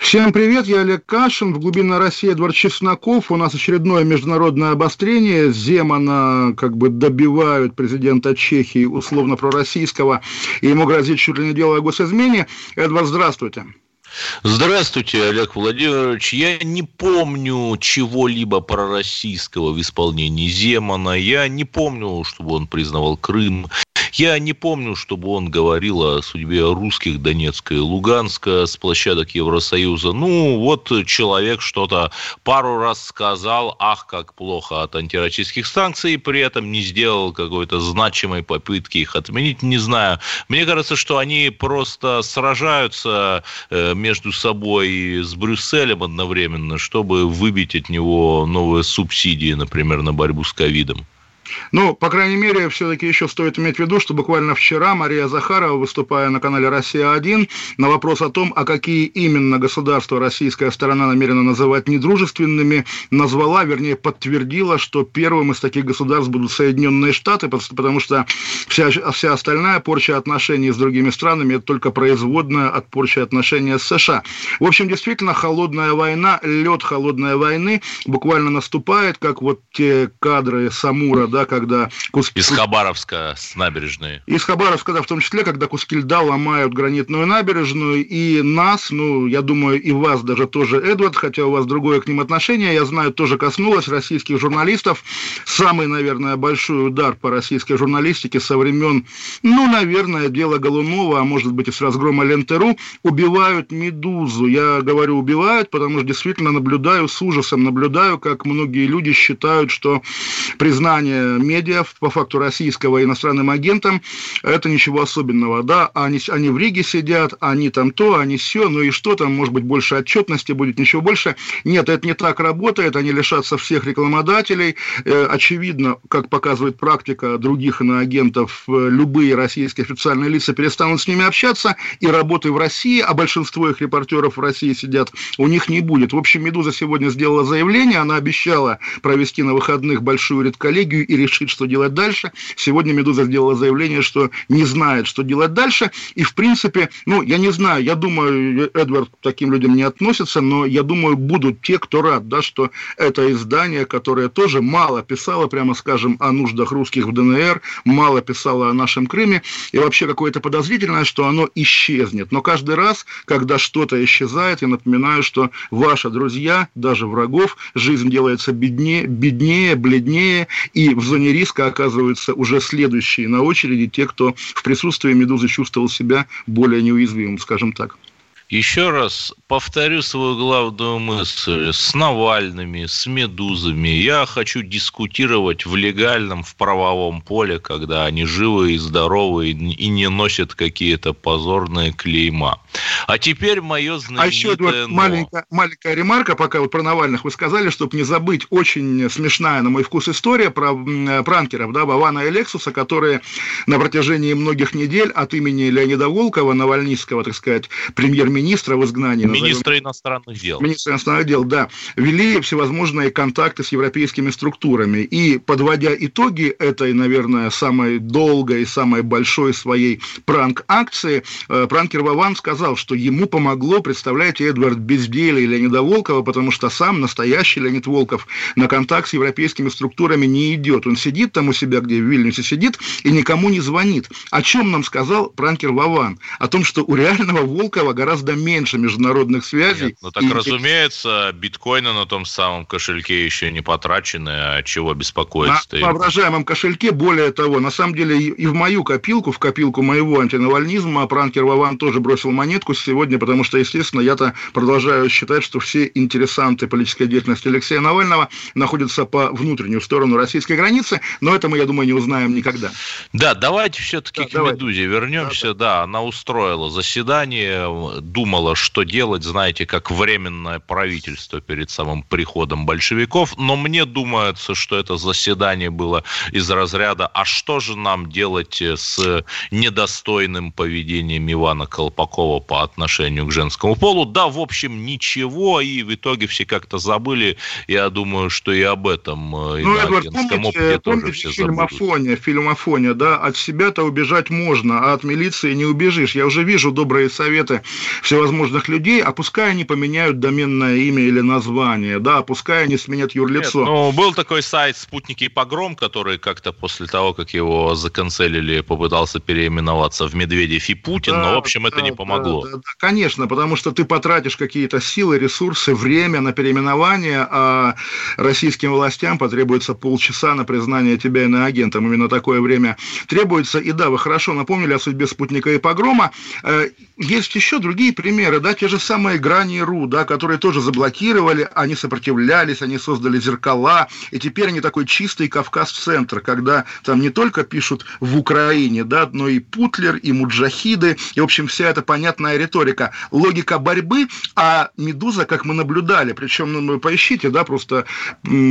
Всем привет, я Олег Кашин. В глубине России Эдвард Чесноков. У нас очередное международное обострение. Земана как бы добивают президента Чехии условно пророссийского, и ему грозит чуть ли не дело о госизмене. Эдвард, здравствуйте. Здравствуйте, Олег Владимирович. Я не помню чего-либо пророссийского в исполнении Земана. Я не помню, чтобы он признавал Крым. Я не помню, чтобы он говорил о судьбе русских Донецка и Луганска с площадок Евросоюза. Ну, вот человек что-то пару раз сказал, ах, как плохо от антироссийских санкций, и при этом не сделал какой-то значимой попытки их отменить. Не знаю. Мне кажется, что они просто сражаются э, между собой с Брюсселем одновременно, чтобы выбить от него новые субсидии, например, на борьбу с ковидом. Ну, по крайней мере, все-таки еще стоит иметь в виду, что буквально вчера Мария Захарова, выступая на канале «Россия-1», на вопрос о том, а какие именно государства российская сторона намерена называть недружественными, назвала, вернее, подтвердила, что первым из таких государств будут Соединенные Штаты, потому что вся, вся остальная порча отношений с другими странами – это только производная от порчи отношений с США. В общем, действительно, холодная война, лед холодной войны буквально наступает, как вот те кадры Самура, да, когда куски... Из Хабаровска с набережной. Из Хабаровска, да, в том числе, когда куски льда ломают гранитную набережную, и нас, ну, я думаю, и вас даже тоже, Эдвард, хотя у вас другое к ним отношение, я знаю, тоже коснулось российских журналистов. Самый, наверное, большой удар по российской журналистике со времен, ну, наверное, дела Голунова, а может быть и с разгрома Лентеру, убивают «Медузу». Я говорю убивают, потому что действительно наблюдаю с ужасом, наблюдаю, как многие люди считают, что признание медиа по факту российского иностранным агентам, это ничего особенного, да, они, они в Риге сидят, они там то, они все, ну и что там, может быть, больше отчетности будет, ничего больше. Нет, это не так работает, они лишатся всех рекламодателей. Э, очевидно, как показывает практика других иноагентов, э, любые российские официальные лица перестанут с ними общаться, и работы в России, а большинство их репортеров в России сидят, у них не будет. В общем, «Медуза» сегодня сделала заявление, она обещала провести на выходных большую редколлегию и решить, что делать дальше. Сегодня «Медуза» сделала заявление, что не знает, что делать дальше. И, в принципе, ну, я не знаю, я думаю, Эдвард к таким людям не относится, но я думаю, будут те, кто рад, да, что это издание, которое тоже мало писало, прямо скажем, о нуждах русских в ДНР, мало писало о нашем Крыме, и вообще какое-то подозрительное, что оно исчезнет. Но каждый раз, когда что-то исчезает, я напоминаю, что ваши друзья, даже врагов, жизнь делается беднее, беднее, бледнее, и в зоне риска оказываются уже следующие на очереди те, кто в присутствии «Медузы» чувствовал себя более неуязвимым, скажем так. Еще раз повторю свою главную мысль. С Навальными, с Медузами я хочу дискутировать в легальном, в правовом поле, когда они живы и здоровы и не носят какие-то позорные клейма. А теперь мое знаменитое... А еще Эдуард, маленькая, маленькая ремарка, пока вот про Навальных вы сказали, чтобы не забыть, очень смешная, на мой вкус, история про пранкеров, да, Вована и Лексуса, которые на протяжении многих недель от имени Леонида Волкова, Навальнийского, так сказать, премьер-министра, министра в изгнании. Министра иностранных дел. Министра иностранных дел, да. Вели всевозможные контакты с европейскими структурами. И, подводя итоги этой, наверное, самой долгой, самой большой своей пранк-акции, э, пранкер Вован сказал, что ему помогло, представляете, Эдвард Безделия и Леонида Волкова, потому что сам настоящий Леонид Волков на контакт с европейскими структурами не идет. Он сидит там у себя, где в Вильнюсе сидит, и никому не звонит. О чем нам сказал пранкер Вован? О том, что у реального Волкова гораздо меньше международных связей. Нет, ну так, и... разумеется, биткоины на том самом кошельке еще не потрачены, а чего беспокоиться? На воображаемом кошельке, более того, на самом деле и в мою копилку, в копилку моего антинавальнизма, пранкер Вован тоже бросил монетку сегодня, потому что, естественно, я-то продолжаю считать, что все интересанты политической деятельности Алексея Навального находятся по внутреннюю сторону российской границы, но это мы, я думаю, не узнаем никогда. Да, давайте все-таки да, к давайте. «Медузе» вернемся. Да, да, она устроила заседание, думала, что делать сделать, знаете, как временное правительство перед самым приходом большевиков. Но мне думается, что это заседание было из разряда «А что же нам делать с недостойным поведением Ивана Колпакова по отношению к женскому полу?» Да, в общем, ничего, и в итоге все как-то забыли. Я думаю, что и об этом э, ну, Эдвард, помните, помните тоже все фильм Афония, фильм Афония, да, от себя-то убежать можно, а от милиции не убежишь. Я уже вижу добрые советы всевозможных людей, а пускай они поменяют доменное имя или название, да, пускай они сменят юрлицо. Нет, ну, был такой сайт «Спутники и погром», который как-то после того, как его законцелили, попытался переименоваться в «Медведев и Путин», да, но, в общем, да, это не помогло. Да, да, да, конечно, потому что ты потратишь какие-то силы, ресурсы, время на переименование, а российским властям потребуется полчаса на признание тебя иноагентом. Именно такое время требуется. И да, вы хорошо напомнили о судьбе спутника и погрома. Э, есть еще другие примеры, да, те же самые Грани.ру, да, которые тоже заблокировали, они сопротивлялись, они создали зеркала, и теперь они такой чистый Кавказ-центр, когда там не только пишут в Украине, да, но и Путлер, и Муджахиды, и, в общем, вся эта понятная риторика, логика борьбы, а «Медуза», как мы наблюдали, причем, ну, поищите, да, просто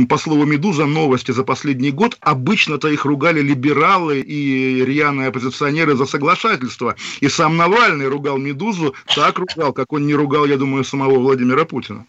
по слову «Медуза» новости за последний год, обычно-то их ругали либералы и рьяные оппозиционеры за соглашательство, и сам Навальный ругал «Медузу», так ругал, как он не ругал, я думаю, самого Владимира Путина.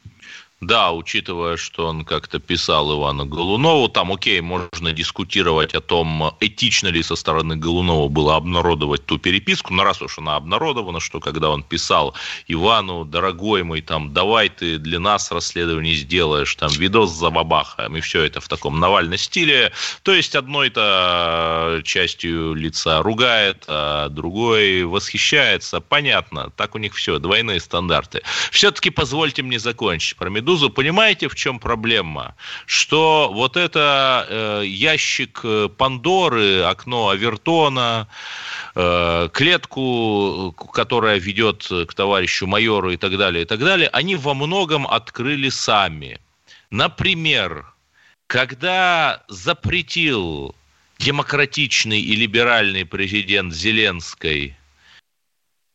Да, учитывая, что он как-то писал Ивану Голунову, там, окей, можно дискутировать о том, этично ли со стороны Голунова было обнародовать ту переписку, но раз уж она обнародована, что когда он писал Ивану, дорогой мой, там, давай ты для нас расследование сделаешь, там, видос за бабахаем, и все это в таком Навальном стиле, то есть одной-то частью лица ругает, а другой восхищается, понятно, так у них все, двойные стандарты. Все-таки позвольте мне закончить про Медузу Медузу, понимаете, в чем проблема? Что вот это э, ящик э, Пандоры, окно Авертона, э, клетку, которая ведет к товарищу майору и так далее, и так далее, они во многом открыли сами. Например, когда запретил демократичный и либеральный президент Зеленской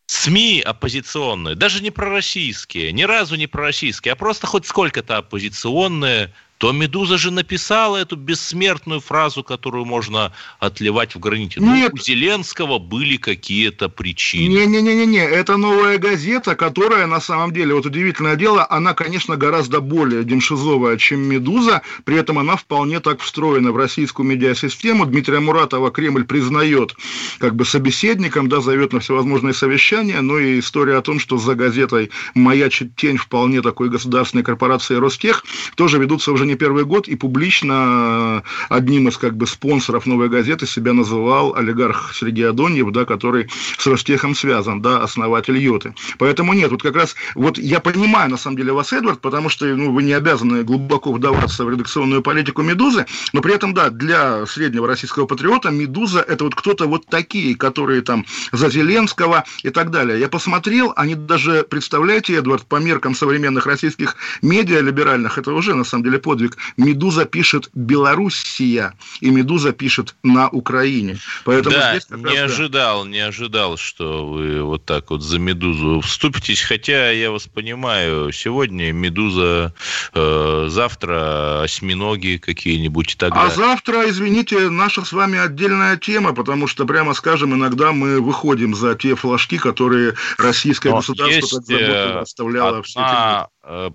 СМИ оппозиционные, даже не пророссийские, ни разу не пророссийские, а просто хоть сколько-то оппозиционные, то «Медуза» же написала эту бессмертную фразу, которую можно отливать в граните. Ну, Нет. у Зеленского были какие-то причины. Не-не-не-не, это новая газета, которая на самом деле, вот удивительное дело, она, конечно, гораздо более демшизовая, чем «Медуза», при этом она вполне так встроена в российскую медиасистему. Дмитрия Муратова Кремль признает как бы собеседником, да, зовет на всевозможные совещания, но и история о том, что за газетой маячит тень вполне такой государственной корпорации Ростех, тоже ведутся уже не первый год, и публично одним из как бы спонсоров «Новой газеты» себя называл олигарх Сергей Адоньев, да, который с Ростехом связан, да, основатель Йоты. Поэтому нет, вот как раз, вот я понимаю, на самом деле, вас, Эдвард, потому что ну, вы не обязаны глубоко вдаваться в редакционную политику «Медузы», но при этом, да, для среднего российского патриота «Медуза» – это вот кто-то вот такие, которые там за Зеленского и так далее. Я посмотрел, они даже, представляете, Эдвард, по меркам современных российских медиа либеральных, это уже, на самом деле, под подвиг. «Медуза» пишет «Белоруссия», и «Медуза» пишет «на Украине». Поэтому да, здесь не раз, ожидал, да. не ожидал, что вы вот так вот за «Медузу» вступитесь, хотя я вас понимаю, сегодня «Медуза», э, завтра «Осьминоги» какие-нибудь и так а далее. А завтра, извините, наша с вами отдельная тема, потому что, прямо скажем, иногда мы выходим за те флажки, которые российское Но государство есть так заботливо оставляло одна... все Э,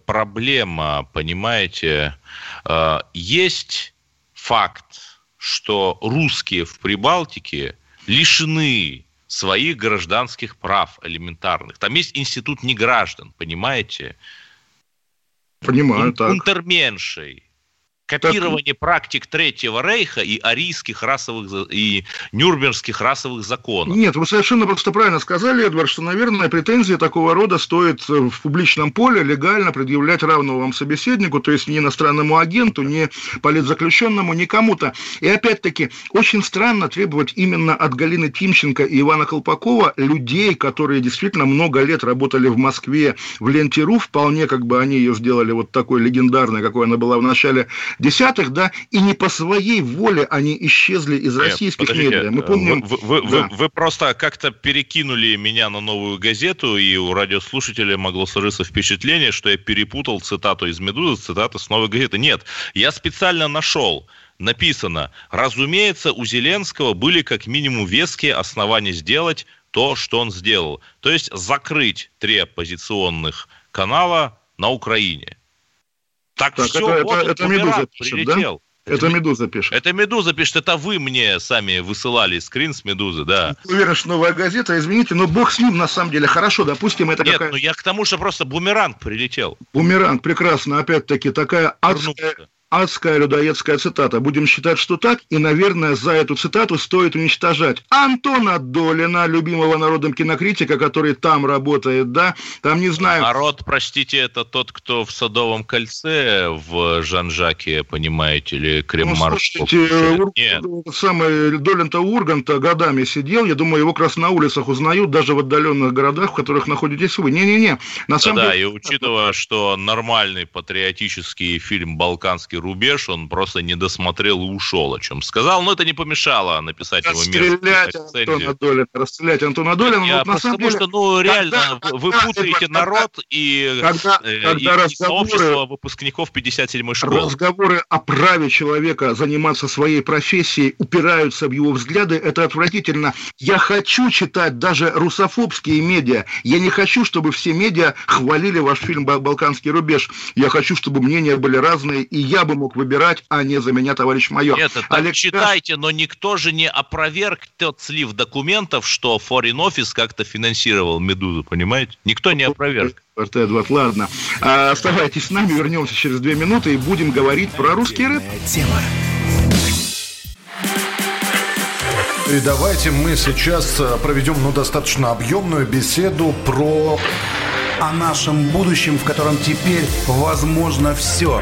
проблема, понимаете, э, есть факт, что русские в Прибалтике лишены своих гражданских прав элементарных. Там есть институт неграждан, понимаете? Понимаю, так. Унтерменшей копирование так... практик Третьего Рейха и арийских расовых и нюрнбергских расовых законов. Нет, вы совершенно просто правильно сказали, Эдвард, что, наверное, претензии такого рода стоит э, в публичном поле легально предъявлять равному вам собеседнику, то есть не иностранному агенту, не политзаключенному, не кому-то. И опять-таки, очень странно требовать именно от Галины Тимченко и Ивана Колпакова людей, которые действительно много лет работали в Москве в Ленте.ру, вполне как бы они ее сделали вот такой легендарной, какой она была в начале десятых, да, и не по своей воле они исчезли из Нет, российских медиа. Мы помним... Вы, вы, да. вы, вы просто как-то перекинули меня на новую газету, и у радиослушателя могло сложиться впечатление, что я перепутал цитату из «Медузы» с цитатой с новой газеты. Нет, я специально нашел написано, разумеется, у Зеленского были как минимум веские основания сделать то, что он сделал. То есть закрыть три оппозиционных канала на Украине. Так, так все, это, вот это, это Медуза пишет, прилетел. Да? Это, это Медуза пишет. Это Медуза пишет, это вы мне сами высылали скрин с Медузы, да. Уверен, что новая газета, извините, но бог с ним на самом деле. Хорошо, допустим, это Нет, какая... ну я к тому, что просто бумеранг прилетел. Бумеранг, прекрасно, опять-таки, такая адская, адская людоедская цитата. Будем считать, что так, и, наверное, за эту цитату стоит уничтожать Антона Долина, любимого народом кинокритика, который там работает, да, там не знаю... Народ, простите, это тот, кто в Садовом кольце в Жан-Жаке, понимаете, или Креммарш. Ну, слушайте, Ур... самый Долин-то Урганта годами сидел, я думаю, его как раз на улицах узнают, даже в отдаленных городах, в которых находитесь вы. Не-не-не, на самом да, деле... Да, и учитывая, что нормальный патриотический фильм «Балканский рубеж, он просто не досмотрел и ушел, о чем сказал. Но это не помешало написать его Расстрелять Антона Долина, расстрелять Антона Долина. Я, вот, на самом потому деле, что, ну, реально, когда, вы путаете когда, народ и, когда, э, когда и, и сообщество выпускников 57-й школы. Разговоры о праве человека заниматься своей профессией упираются в его взгляды, это отвратительно. Я хочу читать даже русофобские медиа. Я не хочу, чтобы все медиа хвалили ваш фильм «Балканский рубеж». Я хочу, чтобы мнения были разные, и я бы мог выбирать, а не за меня товарищ майор. Нет, это Олег... читайте, но никто же не опроверг тот слив документов, что Foreign Office как-то финансировал «Медузу», понимаете? Никто не опроверг. Эдвард, ладно. А, оставайтесь с нами, вернемся через две минуты и будем говорить про русский рэп. Тема. И давайте мы сейчас э, проведем ну, достаточно объемную беседу про... О нашем будущем, в котором теперь возможно все.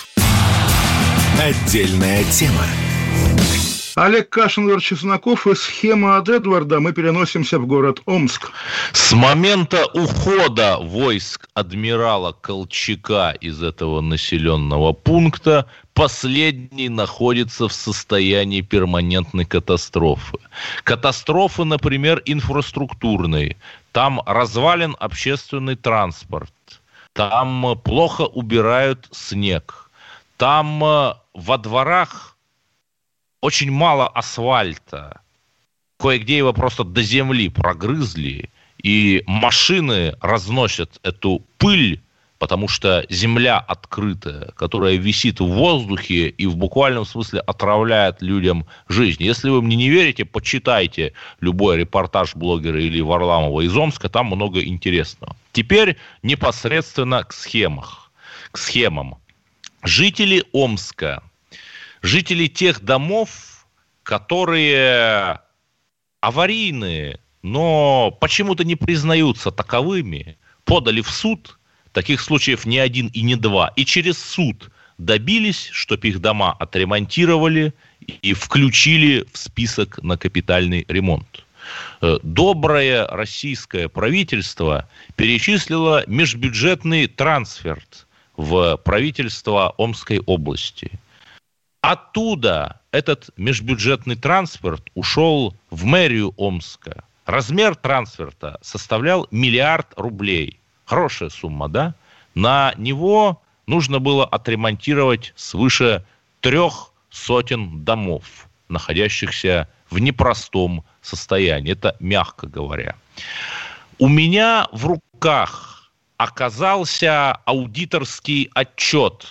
Отдельная тема. Олег Кашин, Чесноков и схема от Эдварда. Мы переносимся в город Омск. С момента ухода войск адмирала Колчака из этого населенного пункта последний находится в состоянии перманентной катастрофы. Катастрофы, например, инфраструктурной. Там развален общественный транспорт. Там плохо убирают снег. Там э, во дворах очень мало асфальта. Кое-где его просто до земли прогрызли, и машины разносят эту пыль, потому что земля открытая, которая висит в воздухе и в буквальном смысле отравляет людям жизнь. Если вы мне не верите, почитайте любой репортаж блогера или Варламова из Омска, там много интересного. Теперь непосредственно к схемах, к схемам. Жители Омска, жители тех домов, которые аварийные, но почему-то не признаются таковыми, подали в суд, таких случаев не один и не два, и через суд добились, чтобы их дома отремонтировали и включили в список на капитальный ремонт. Э, доброе российское правительство перечислило межбюджетный трансферт в правительство Омской области. Оттуда этот межбюджетный трансферт ушел в мэрию Омска. Размер трансферта составлял миллиард рублей. Хорошая сумма, да? На него нужно было отремонтировать свыше трех сотен домов, находящихся в непростом состоянии. Это мягко говоря. У меня в руках оказался аудиторский отчет,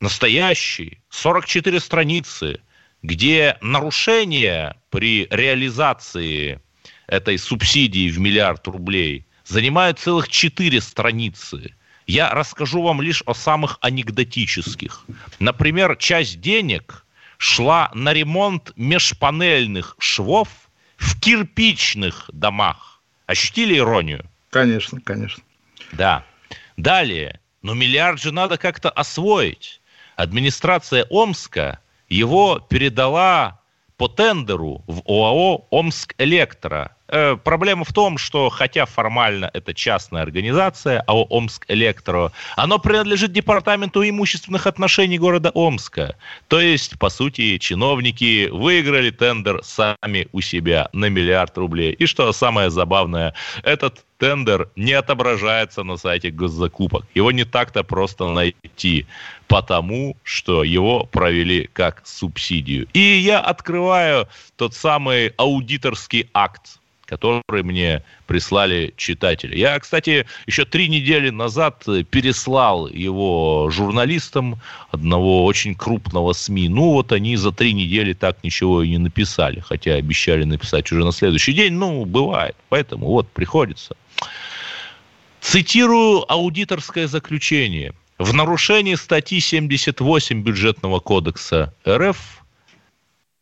настоящий, 44 страницы, где нарушения при реализации этой субсидии в миллиард рублей занимают целых 4 страницы. Я расскажу вам лишь о самых анекдотических. Например, часть денег шла на ремонт межпанельных швов в кирпичных домах. Ощутили иронию? Конечно, конечно. Да. Далее. Но миллиард же надо как-то освоить. Администрация Омска его передала по тендеру в ОАО «Омск Электро». Э, проблема в том, что хотя формально это частная организация, АО «Омск Электро», оно принадлежит Департаменту имущественных отношений города Омска. То есть, по сути, чиновники выиграли тендер сами у себя на миллиард рублей. И что самое забавное, этот тендер не отображается на сайте госзакупок. Его не так-то просто найти, потому что его провели как субсидию. И я открываю тот самый аудиторский акт, который мне прислали читатели. Я, кстати, еще три недели назад переслал его журналистам одного очень крупного СМИ. Ну, вот они за три недели так ничего и не написали, хотя обещали написать уже на следующий день. Ну, бывает. Поэтому вот приходится. Цитирую аудиторское заключение. В нарушении статьи 78 бюджетного кодекса РФ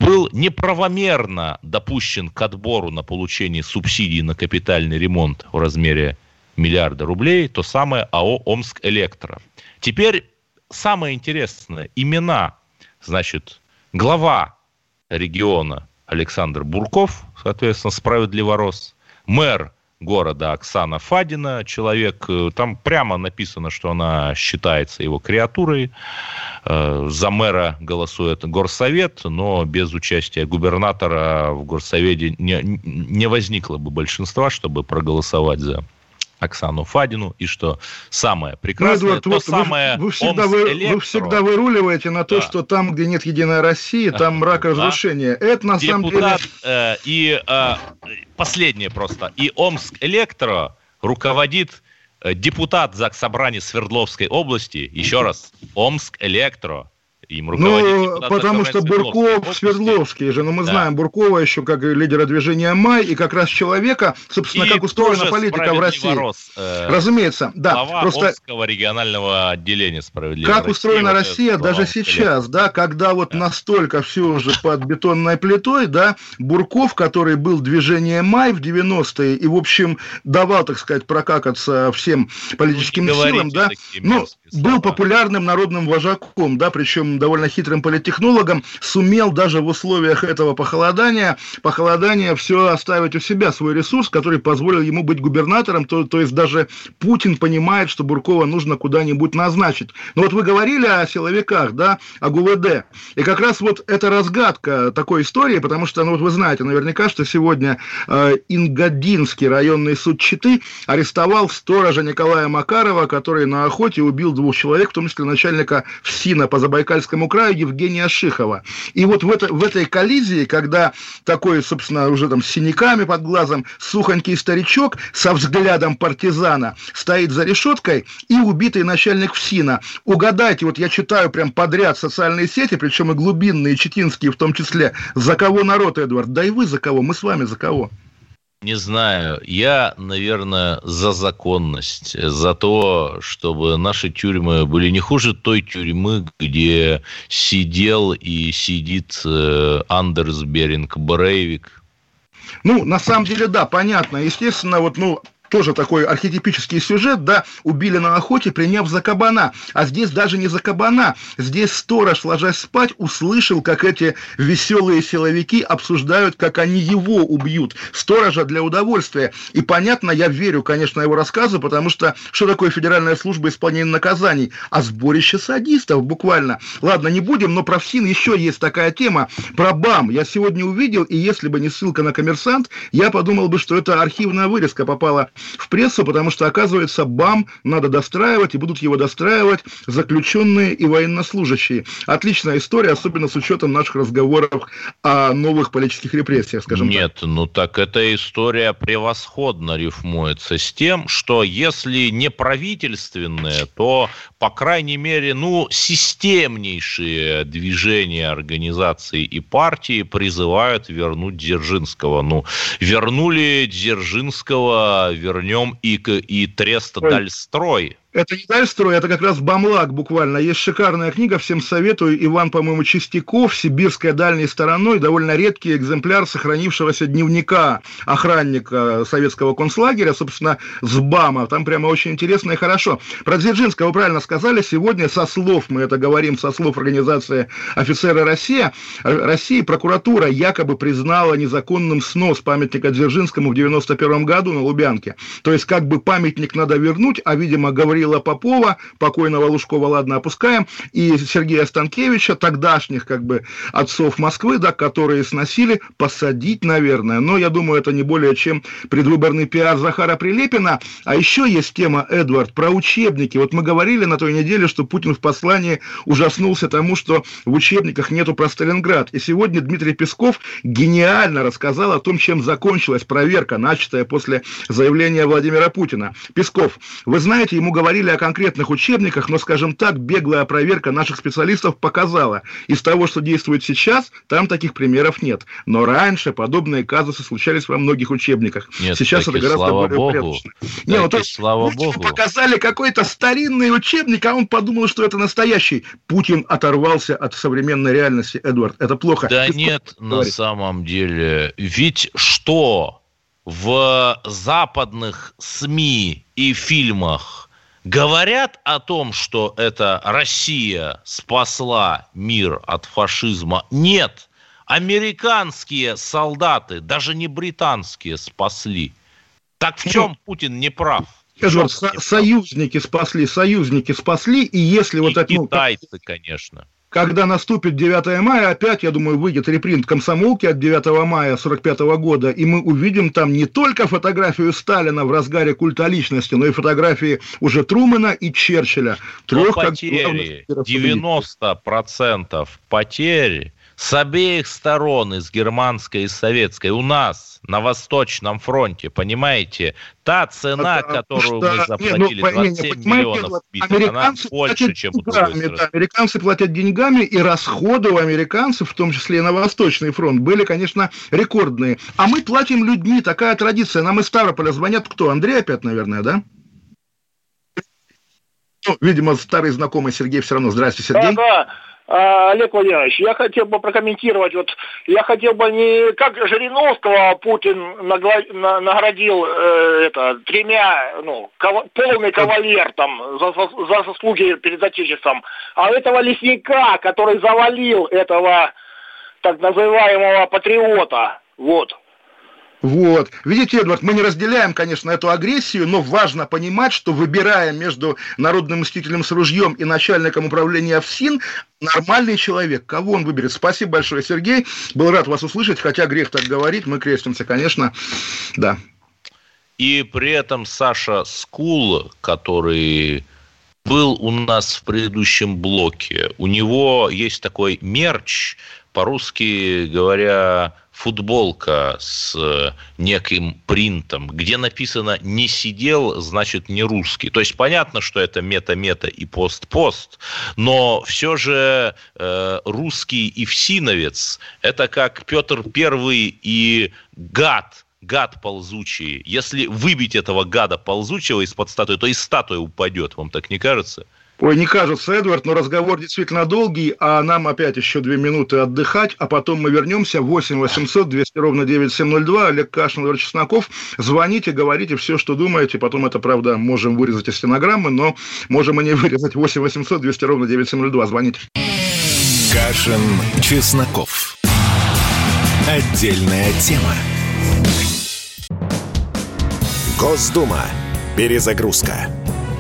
был неправомерно допущен к отбору на получение субсидий на капитальный ремонт в размере миллиарда рублей, то самое АО «Омск Электро». Теперь самое интересное, имена, значит, глава региона Александр Бурков, соответственно, справедливорос, мэр города Оксана Фадина, человек, э, там прямо написано, что она считается его креатурой, за мэра голосует горсовет, но без участия губернатора в горсовете не, не возникло бы большинства, чтобы проголосовать за Оксану Фадину, и что самое прекрасное, ну, Эдуард, то вот самое вы, вы, всегда вы, вы всегда выруливаете на то, да. что там, где нет единой России, там мрак и разрушение. Да. Это на Депутат, самом деле... Э, и э, последнее просто. И Омск Электро руководит э, депутат ЗАГС Собрания Свердловской области, еще раз, Омск Электро, им Ну, потому что Бурков Свердловский же, но ну, мы да. знаем Буркова еще как лидера движения «Май», и как раз человека, собственно, и как устроена политика в России. Ворос, э, Разумеется, да. Просто Омского регионального отделения справедливости. Как устроена Россия даже сейчас, лет. да, когда вот да. настолько все уже под бетонной плитой, да, Бурков, который был движение «Май» в 90-е, и, в общем, давал, так сказать, прокакаться всем политическим ну, силам, да, ну, был популярным народным вожаком, да, причем довольно хитрым политтехнологом, сумел даже в условиях этого похолодания, похолодания все оставить у себя, свой ресурс, который позволил ему быть губернатором, то, то есть даже Путин понимает, что Буркова нужно куда-нибудь назначить. Но вот вы говорили о силовиках, да, о ГУВД, и как раз вот эта разгадка такой истории, потому что, ну вы знаете наверняка, что сегодня э, Ингодинский районный суд Читы арестовал сторожа Николая Макарова, который на охоте убил двух человек, в том числе начальника ФСИНа по Забайкальскому Забайкальскому краю Евгения Шихова. И вот в, это, в этой коллизии, когда такой, собственно, уже там с синяками под глазом сухонький старичок со взглядом партизана стоит за решеткой и убитый начальник ФСИНа. Угадайте, вот я читаю прям подряд социальные сети, причем и глубинные, и читинские в том числе. За кого народ, Эдвард? Да и вы за кого? Мы с вами за кого? Не знаю. Я, наверное, за законность, за то, чтобы наши тюрьмы были не хуже той тюрьмы, где сидел и сидит э, Андерс Беринг Брейвик. Ну, на самом деле, да, понятно. Естественно, вот, ну, тоже такой архетипический сюжет, да, убили на охоте, приняв за кабана. А здесь даже не за кабана. Здесь сторож, ложась спать, услышал, как эти веселые силовики обсуждают, как они его убьют. Сторожа для удовольствия. И понятно, я верю, конечно, его рассказу, потому что что такое Федеральная служба исполнения наказаний? А сборище садистов буквально. Ладно, не будем, но про ФСИН еще есть такая тема. Про БАМ я сегодня увидел, и если бы не ссылка на коммерсант, я подумал бы, что это архивная вырезка попала в прессу, потому что, оказывается, БАМ надо достраивать, и будут его достраивать заключенные и военнослужащие. Отличная история, особенно с учетом наших разговоров о новых политических репрессиях, скажем Нет, так. ну так эта история превосходно рифмуется с тем, что если не правительственные, то, по крайней мере, ну, системнейшие движения, организации и партии призывают вернуть Дзержинского. Ну, вернули Дзержинского, вернули вернем и, и Трест Дальстрой. Это не Дальстрой, это как раз Бамлак буквально. Есть шикарная книга, всем советую. Иван, по-моему, Чистяков, «Сибирская дальней стороной». Довольно редкий экземпляр сохранившегося дневника охранника советского концлагеря, собственно, с БАМа. Там прямо очень интересно и хорошо. Про Дзержинского вы правильно сказали. Сегодня со слов, мы это говорим, со слов организации «Офицеры Россия», России, прокуратура якобы признала незаконным снос памятника Дзержинскому в 91 году на Лубянке. То есть, как бы памятник надо вернуть, а, видимо, говорил Кирилла Попова, покойного Лужкова, ладно, опускаем, и Сергея Станкевича, тогдашних как бы отцов Москвы, да, которые сносили, посадить, наверное. Но я думаю, это не более чем предвыборный пиар Захара Прилепина. А еще есть тема, Эдвард, про учебники. Вот мы говорили на той неделе, что Путин в послании ужаснулся тому, что в учебниках нету про Сталинград. И сегодня Дмитрий Песков гениально рассказал о том, чем закончилась проверка, начатая после заявления Владимира Путина. Песков, вы знаете, ему говорили, говорили о конкретных учебниках, но, скажем так, беглая проверка наших специалистов показала, из того, что действует сейчас, там таких примеров нет. Но раньше подобные казусы случались во многих учебниках. Нет, сейчас это гораздо слава более богу. Не, ну, то есть, слава богу. показали какой-то старинный учебник, а он подумал, что это настоящий. Путин оторвался от современной реальности, Эдвард. Это плохо. Да Песков нет, на говорит. самом деле. Ведь что в западных СМИ и фильмах говорят о том, что это Россия спасла мир от фашизма? Нет. Американские солдаты, даже не британские, спасли. Так в чем Путин не прав? Эдвард, со- союзники спасли, союзники спасли, и если вот И это, ну, китайцы, конечно. Когда наступит 9 мая, опять, я думаю, выйдет репринт комсомолки от 9 мая 45 года, и мы увидим там не только фотографию Сталина в разгаре культа личности, но и фотографии уже Трумэна и Черчилля. Но Трех, как потери, главных лидеров Соединенных 90% потерь с обеих сторон, из германской и советской, у нас на Восточном фронте, понимаете? Та цена, Потому которую что- мы не, заплатили, ну, не, не, 27 понимаете, миллионов убитых, она американцы больше, платят чем у другой деньгами, стороны. да, американцы платят деньгами, и расходы у американцев, в том числе и на Восточный фронт, были, конечно, рекордные. А мы платим людьми, такая традиция. Нам из Ставрополя звонят кто? Андрей опять, наверное, да? Ну, видимо, старый знакомый Сергей все равно. Здрасте, Сергей. Да, да. А, Олег Владимирович, я хотел бы прокомментировать, вот я хотел бы не как Жириновского Путин нагла- на- наградил э, это тремя, ну, кава- полный кавалер там за- за заслуги перед Отечеством, а этого лесника, который завалил этого так называемого патриота, вот. Вот. Видите, Эдвард, мы не разделяем, конечно, эту агрессию, но важно понимать, что выбирая между народным мстителем с ружьем и начальником управления ФСИН, нормальный человек. Кого он выберет? Спасибо большое, Сергей. Был рад вас услышать, хотя грех так говорить. Мы крестимся, конечно. Да. И при этом Саша Скул, который был у нас в предыдущем блоке, у него есть такой мерч, по-русски говоря, футболка с э, неким принтом, где написано «не сидел», значит «не русский». То есть понятно, что это мета-мета и пост-пост, но все же э, русский и всиновец – это как Петр Первый и гад, гад ползучий. Если выбить этого гада ползучего из-под статуи, то и статуя упадет, вам так не кажется? Ой, не кажется, Эдвард, но разговор действительно долгий, а нам опять еще две минуты отдыхать, а потом мы вернемся. 8 800 200 ровно 9702. Олег Кашин, Владимир Чесноков. Звоните, говорите все, что думаете. Потом это, правда, можем вырезать из стенограммы, но можем и не вырезать. 8 800 200 ровно 9702. Звоните. Кашин, Чесноков. Отдельная тема. Госдума. Перезагрузка.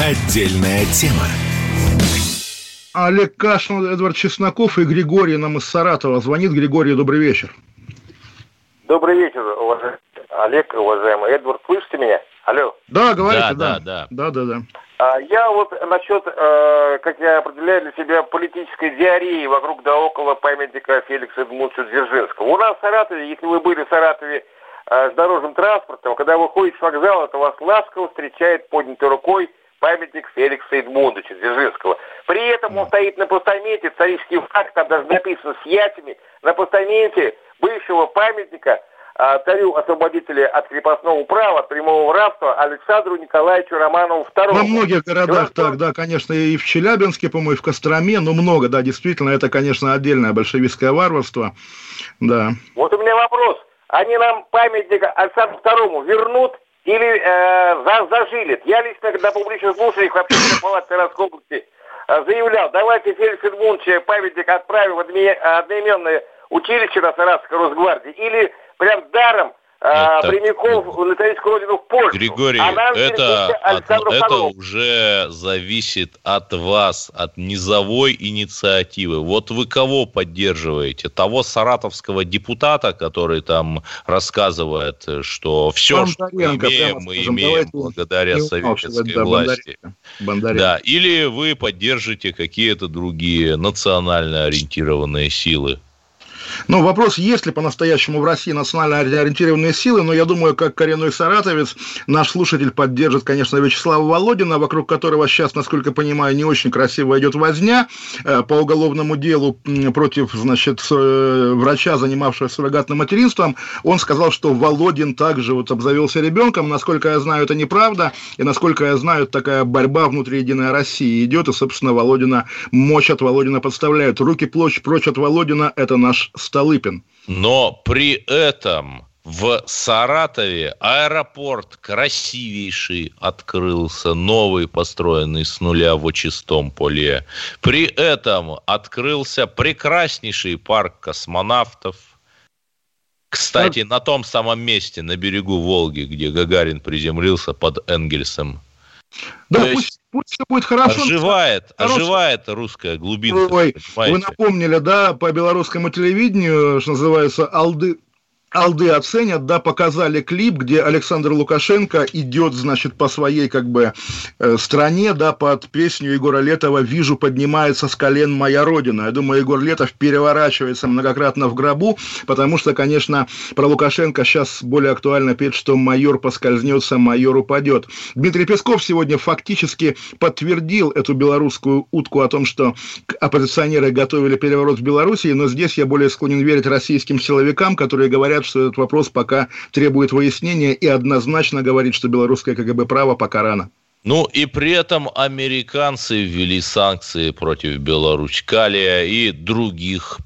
Отдельная тема. Олег Кашин, Эдвард Чесноков и Григорий нам из Саратова. Звонит Григорий, добрый вечер. Добрый вечер, уважаемый Олег, уважаемый Эдвард. Слышите меня? Алло. Да, говорите, да. да. Да, да, да. А я вот насчет, э, как я определяю для себя, политической диареи вокруг да около памятника Феликса Эдмундовича Дзержинского. У нас в Саратове, если вы были в Саратове э, с дорожным транспортом, когда вы ходите с вокзала, то вас ласково встречает поднятой рукой памятник Феликса Эдмундовича Дзержинского. При этом он стоит на постаменте, исторический факт, там даже написано с яйцами, на постаменте бывшего памятника а, царю-освободителя от крепостного права, от прямого рабства Александру Николаевичу Романову II. Во многих городах так, да, конечно, и в Челябинске, по-моему, и в Костроме, но много, да, действительно, это, конечно, отдельное большевистское варварство, да. Вот у меня вопрос. Они нам памятник Александру II вернут или э, зажилит? Я лично, когда публично слушаю в общественной палате области, э, заявлял, давайте Феликс Эдмундович памятник отправим в одноименное училище на Саратовской Росгвардии, или прям даром а, прямиком на историческую родину в Польшу. Григорий, а это, от, это уже зависит от вас, от низовой инициативы. Вот вы кого поддерживаете? Того саратовского депутата, который там рассказывает, что все, что мы имеем, мы скажем, имеем благодаря советской да, власти. Бондаренко. Да, или вы поддержите какие-то другие национально ориентированные силы? Ну, вопрос, есть ли по-настоящему в России национально ориентированные силы, но я думаю, как коренной саратовец, наш слушатель поддержит, конечно, Вячеслава Володина, вокруг которого сейчас, насколько понимаю, не очень красиво идет возня э, по уголовному делу против, значит, э, врача, занимавшегося суррогатным материнством. Он сказал, что Володин также вот обзавелся ребенком. Насколько я знаю, это неправда. И насколько я знаю, такая борьба внутри Единой России идет. И, собственно, Володина, мощь от Володина подставляют. Руки прочь, прочь от Володина – это наш Столыпин. Но при этом в Саратове аэропорт красивейший открылся, новый, построенный с нуля в очистом поле. При этом открылся прекраснейший парк космонавтов. Кстати, на том самом месте, на берегу Волги, где Гагарин приземлился под Энгельсом. Да, То пусть, пусть все будет хорошо. Оживает, хорошо. оживает русская глубинка. Ой, вы напомнили, да, по белорусскому телевидению, что называется, Алды, Алды оценят, да, показали клип, где Александр Лукашенко идет, значит, по своей, как бы, э, стране, да, под песню Егора Летова «Вижу, поднимается с колен моя родина». Я думаю, Егор Летов переворачивается многократно в гробу, потому что, конечно, про Лукашенко сейчас более актуально петь, что майор поскользнется, майор упадет. Дмитрий Песков сегодня фактически подтвердил эту белорусскую утку о том, что оппозиционеры готовили переворот в Беларуси, но здесь я более склонен верить российским силовикам, которые говорят, говорят, что этот вопрос пока требует выяснения и однозначно говорит, что белорусское КГБ право пока рано. Ну и при этом американцы ввели санкции против Беларусь Калия и других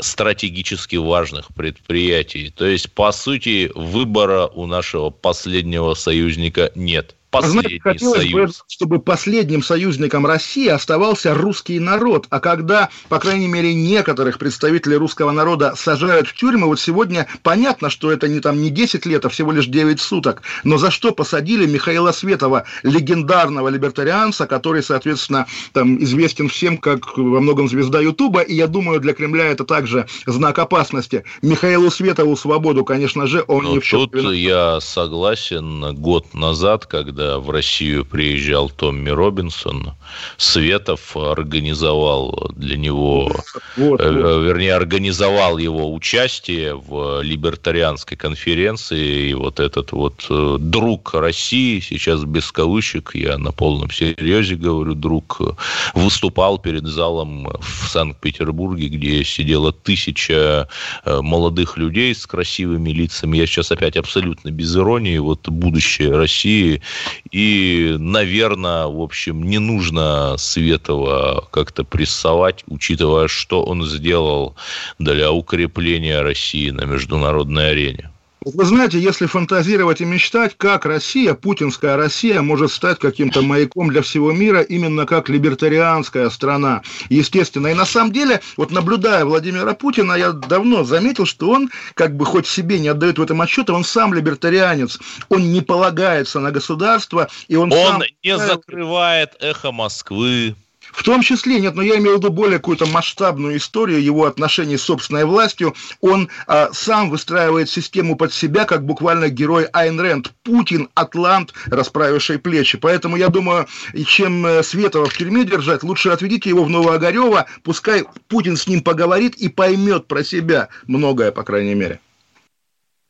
стратегически важных предприятий. То есть, по сути, выбора у нашего последнего союзника нет последний хотелось союз. бы, чтобы последним союзником России оставался русский народ. А когда, по крайней мере, некоторых представителей русского народа сажают в тюрьмы, вот сегодня понятно, что это не там не 10 лет, а всего лишь 9 суток. Но за что посадили Михаила Светова, легендарного либертарианца, который, соответственно, там известен всем как во многом звезда Ютуба, и я думаю, для Кремля это также знак опасности. Михаилу Светову свободу, конечно же, он Но не. Тут я согласен. Год назад, когда в Россию приезжал Томми Робинсон, Светов организовал для него, вот, э, вот. вернее, организовал его участие в либертарианской конференции. И вот этот вот э, друг России, сейчас без кавычек, я на полном серьезе говорю, друг, выступал перед залом в Санкт-Петербурге, где сидела тысяча э, молодых людей с красивыми лицами. Я сейчас опять абсолютно без иронии. Вот будущее России и, наверное, в общем, не нужно Светова как-то прессовать, учитывая, что он сделал для укрепления России на международной арене. Вы знаете, если фантазировать и мечтать, как Россия, путинская Россия, может стать каким-то маяком для всего мира, именно как либертарианская страна, естественно. И на самом деле, вот наблюдая Владимира Путина, я давно заметил, что он, как бы хоть себе не отдает в этом отчета, он сам либертарианец, он не полагается на государство, и он, он сам... не закрывает эхо Москвы. В том числе, нет, но я имею в виду более какую-то масштабную историю его отношений с собственной властью. Он а, сам выстраивает систему под себя, как буквально герой Айн Рэнд. Путин, Атлант, расправивший плечи. Поэтому я думаю, чем э, Светова в тюрьме держать, лучше отведите его в Новоогарево, пускай Путин с ним поговорит и поймет про себя многое, по крайней мере.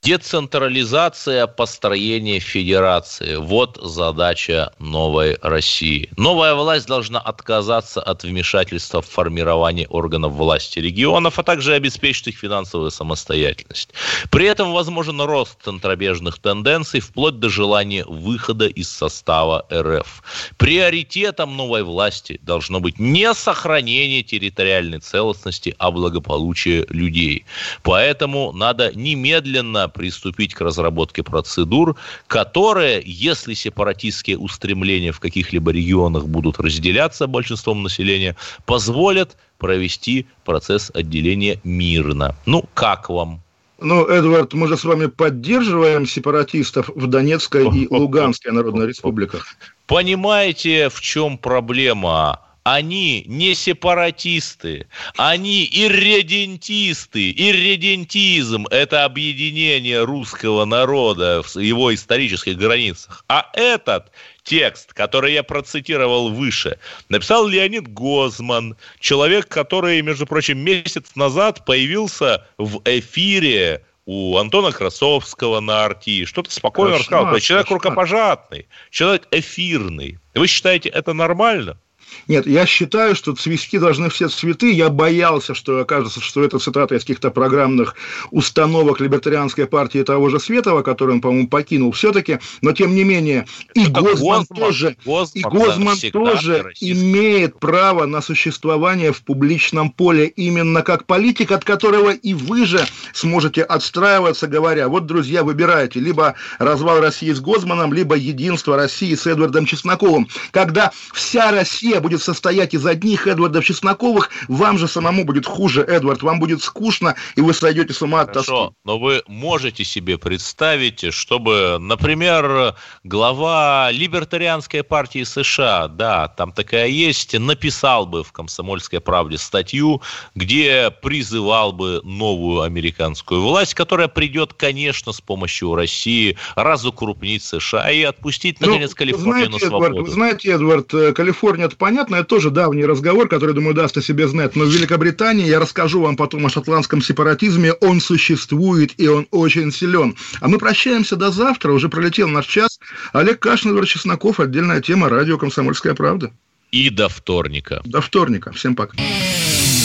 Децентрализация построения федерации. Вот задача новой России. Новая власть должна отказаться от вмешательства в формирование органов власти регионов, а также обеспечить их финансовую самостоятельность. При этом возможен рост центробежных тенденций вплоть до желания выхода из состава РФ. Приоритетом новой власти должно быть не сохранение территориальной целостности, а благополучие людей. Поэтому надо немедленно приступить к разработке процедур, которые, если сепаратистские устремления в каких-либо регионах будут разделяться большинством населения, позволят провести процесс отделения мирно. Ну, как вам? Ну, Эдвард, мы же с вами поддерживаем сепаратистов в Донецкой и Луганской Народной Республиках. Понимаете, в чем проблема? Они не сепаратисты, они ирредентисты. Ирредентизм – это объединение русского народа в его исторических границах. А этот текст, который я процитировал выше, написал Леонид Гозман, человек, который, между прочим, месяц назад появился в эфире у Антона Красовского на Арти, что-то спокойно рассказал. Человек рукопожатный, человек эфирный. Вы считаете это нормально? Нет, я считаю, что цвести должны все цветы. Я боялся, что окажется, что это цитата из каких-то программных установок либертарианской партии того же Светова, который он, по-моему, покинул все-таки. Но, тем не менее, и это Гозман, Гозман тоже, Гозман, и Гозман тоже имеет право на существование в публичном поле именно как политик, от которого и вы же сможете отстраиваться, говоря, вот, друзья, выбирайте, либо развал России с Гозманом, либо единство России с Эдвардом Чесноковым. Когда вся Россия будет состоять из одних Эдвардов Чесноковых, вам же самому будет хуже, Эдвард, вам будет скучно, и вы сойдете с ума от тоски. Хорошо, но вы можете себе представить, чтобы, например, глава либертарианской партии США, да, там такая есть, написал бы в «Комсомольской правде» статью, где призывал бы новую американскую власть, которая придет, конечно, с помощью России разукрупнить США и отпустить, ну, наконец, ну, Калифорнию знаете, на свободу. Эдвард, знаете, Эдвард, э, Калифорния это понятно, это тоже давний разговор, который, думаю, даст о себе знать. Но в Великобритании, я расскажу вам потом о шотландском сепаратизме, он существует и он очень силен. А мы прощаемся до завтра, уже пролетел наш час. Олег Кашин, Эдвард Чесноков, отдельная тема, радио «Комсомольская правда». И до вторника. До вторника. Всем пока.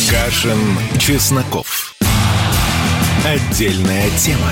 Кашин, Чесноков. Отдельная тема.